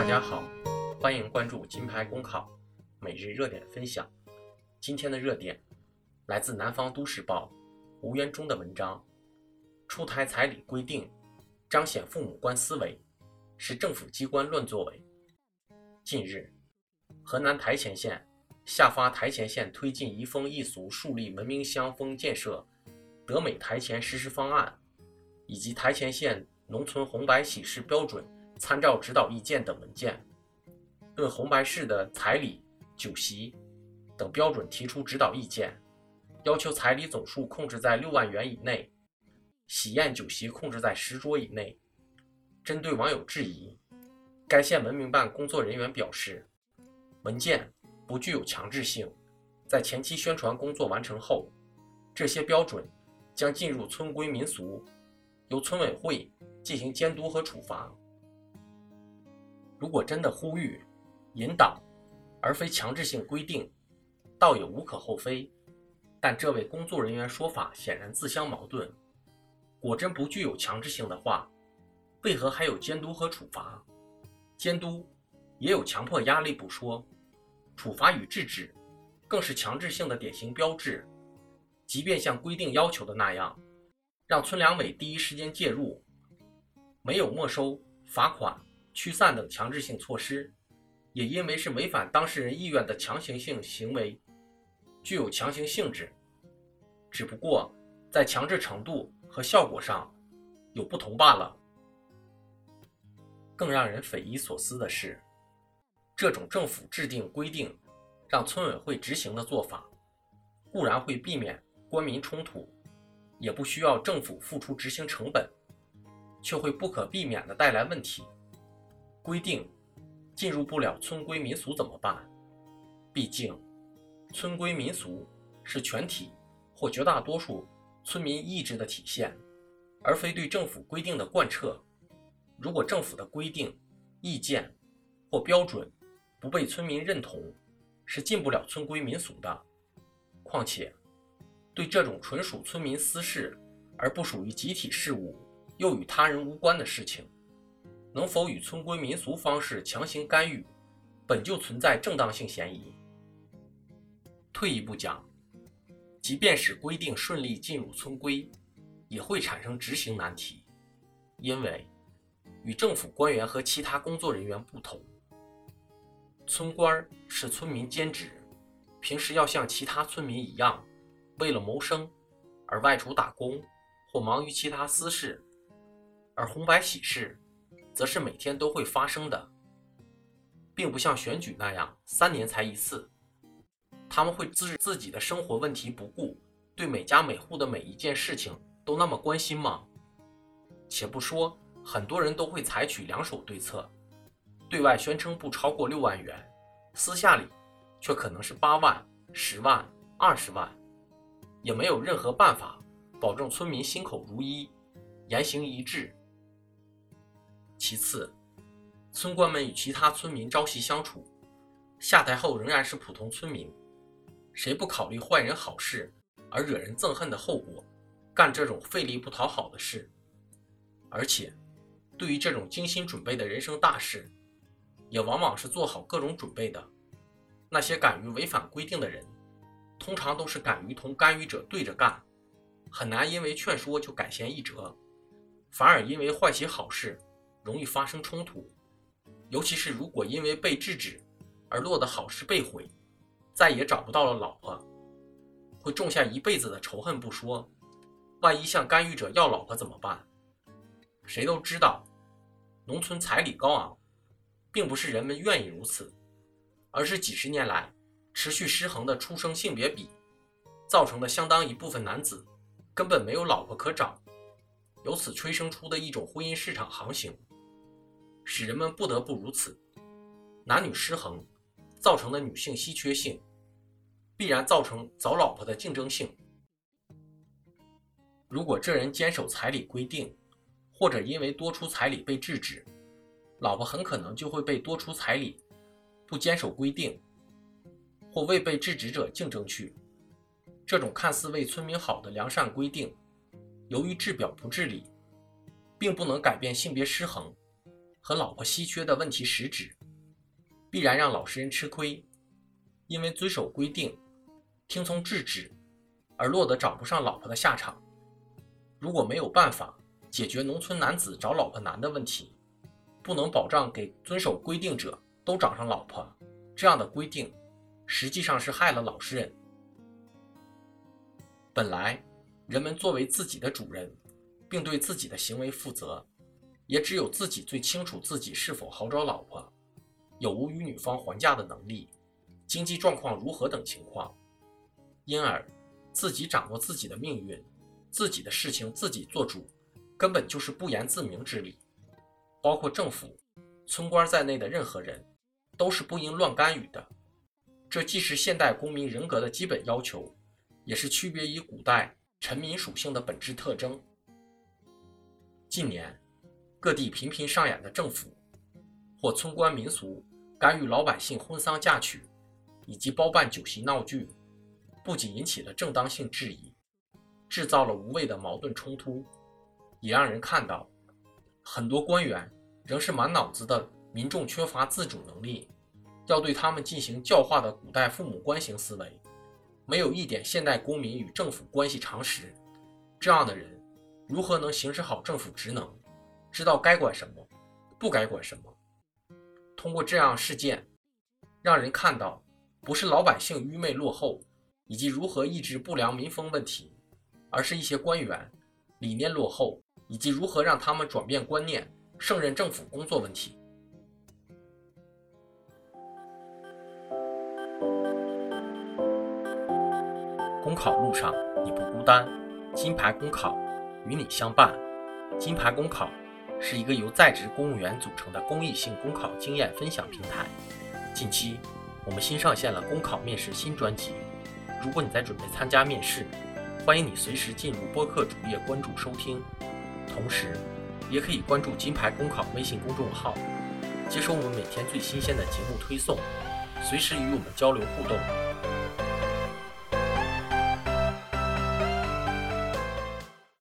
大家好，欢迎关注金牌公考每日热点分享。今天的热点来自南方都市报吴渊中的文章：出台彩礼规定，彰显父母官思维，是政府机关乱作为。近日，河南台前县下发台前县推进移风易俗、树立文明乡风建设德美台前实施方案，以及台前县农村红白喜事标准。参照指导意见等文件，对红白事的彩礼、酒席等标准提出指导意见，要求彩礼总数控制在六万元以内，喜宴酒席控制在十桌以内。针对网友质疑，该县文明办工作人员表示，文件不具有强制性，在前期宣传工作完成后，这些标准将进入村规民俗，由村委会进行监督和处罚。如果真的呼吁、引导，而非强制性规定，倒也无可厚非。但这位工作人员说法显然自相矛盾。果真不具有强制性的话，为何还有监督和处罚？监督也有强迫压力不说，处罚与制止更是强制性的典型标志。即便像规定要求的那样，让村两委第一时间介入，没有没收、罚款。驱散等强制性措施，也因为是违反当事人意愿的强行性行为，具有强行性质。只不过在强制程度和效果上有不同罢了。更让人匪夷所思的是，这种政府制定规定让村委会执行的做法，固然会避免官民冲突，也不需要政府付出执行成本，却会不可避免地带来问题。规定进入不了村规民俗怎么办？毕竟，村规民俗是全体或绝大多数村民意志的体现，而非对政府规定的贯彻。如果政府的规定、意见或标准不被村民认同，是进不了村规民俗的。况且，对这种纯属村民私事而不属于集体事务，又与他人无关的事情。能否以村规民俗方式强行干预，本就存在正当性嫌疑。退一步讲，即便使规定顺利进入村规，也会产生执行难题，因为与政府官员和其他工作人员不同，村官是村民兼职，平时要像其他村民一样，为了谋生而外出打工或忙于其他私事，而红白喜事。则是每天都会发生的，并不像选举那样三年才一次。他们会置自己的生活问题不顾，对每家每户的每一件事情都那么关心吗？且不说很多人都会采取两手对策，对外宣称不超过六万元，私下里却可能是八万、十万、二十万，也没有任何办法保证村民心口如一，言行一致。其次，村官们与其他村民朝夕相处，下台后仍然是普通村民，谁不考虑坏人好事而惹人憎恨的后果，干这种费力不讨好的事？而且，对于这种精心准备的人生大事，也往往是做好各种准备的。那些敢于违反规定的人，通常都是敢于同干预者对着干，很难因为劝说就改弦易辙，反而因为坏起好事。容易发生冲突，尤其是如果因为被制止而落得好事被毁，再也找不到了老婆，会种下一辈子的仇恨不说，万一向干预者要老婆怎么办？谁都知道，农村彩礼高昂，并不是人们愿意如此，而是几十年来持续失衡的出生性别比，造成的相当一部分男子根本没有老婆可找，由此催生出的一种婚姻市场行情。使人们不得不如此，男女失衡造成的女性稀缺性，必然造成找老婆的竞争性。如果这人坚守彩礼规定，或者因为多出彩礼被制止，老婆很可能就会被多出彩礼、不坚守规定或未被制止者竞争去。这种看似为村民好的良善规定，由于治表不治理，并不能改变性别失衡。和老婆稀缺的问题实质，必然让老实人吃亏，因为遵守规定、听从制止，而落得找不上老婆的下场。如果没有办法解决农村男子找老婆难的问题，不能保障给遵守规定者都找上老婆，这样的规定实际上是害了老实人。本来，人们作为自己的主人，并对自己的行为负责。也只有自己最清楚自己是否好找老婆，有无与女方还价的能力，经济状况如何等情况，因而自己掌握自己的命运，自己的事情自己做主，根本就是不言自明之理。包括政府、村官在内的任何人，都是不应乱干预的。这既是现代公民人格的基本要求，也是区别于古代臣民属性的本质特征。近年。各地频频上演的政府或村官民俗干预老百姓婚丧嫁娶，以及包办酒席闹剧，不仅引起了正当性质疑，制造了无谓的矛盾冲突，也让人看到很多官员仍是满脑子的民众缺乏自主能力，要对他们进行教化的古代父母官型思维，没有一点现代公民与政府关系常识，这样的人如何能行使好政府职能？知道该管什么，不该管什么。通过这样事件，让人看到，不是老百姓愚昧落后，以及如何抑制不良民风问题，而是一些官员理念落后，以及如何让他们转变观念，胜任政府工作问题。公考路上你不孤单，金牌公考与你相伴。金牌公考。是一个由在职公务员组成的公益性公考经验分享平台。近期，我们新上线了公考面试新专辑。如果你在准备参加面试，欢迎你随时进入播客主页关注收听。同时，也可以关注金牌公考微信公众号，接收我们每天最新鲜的节目推送，随时与我们交流互动。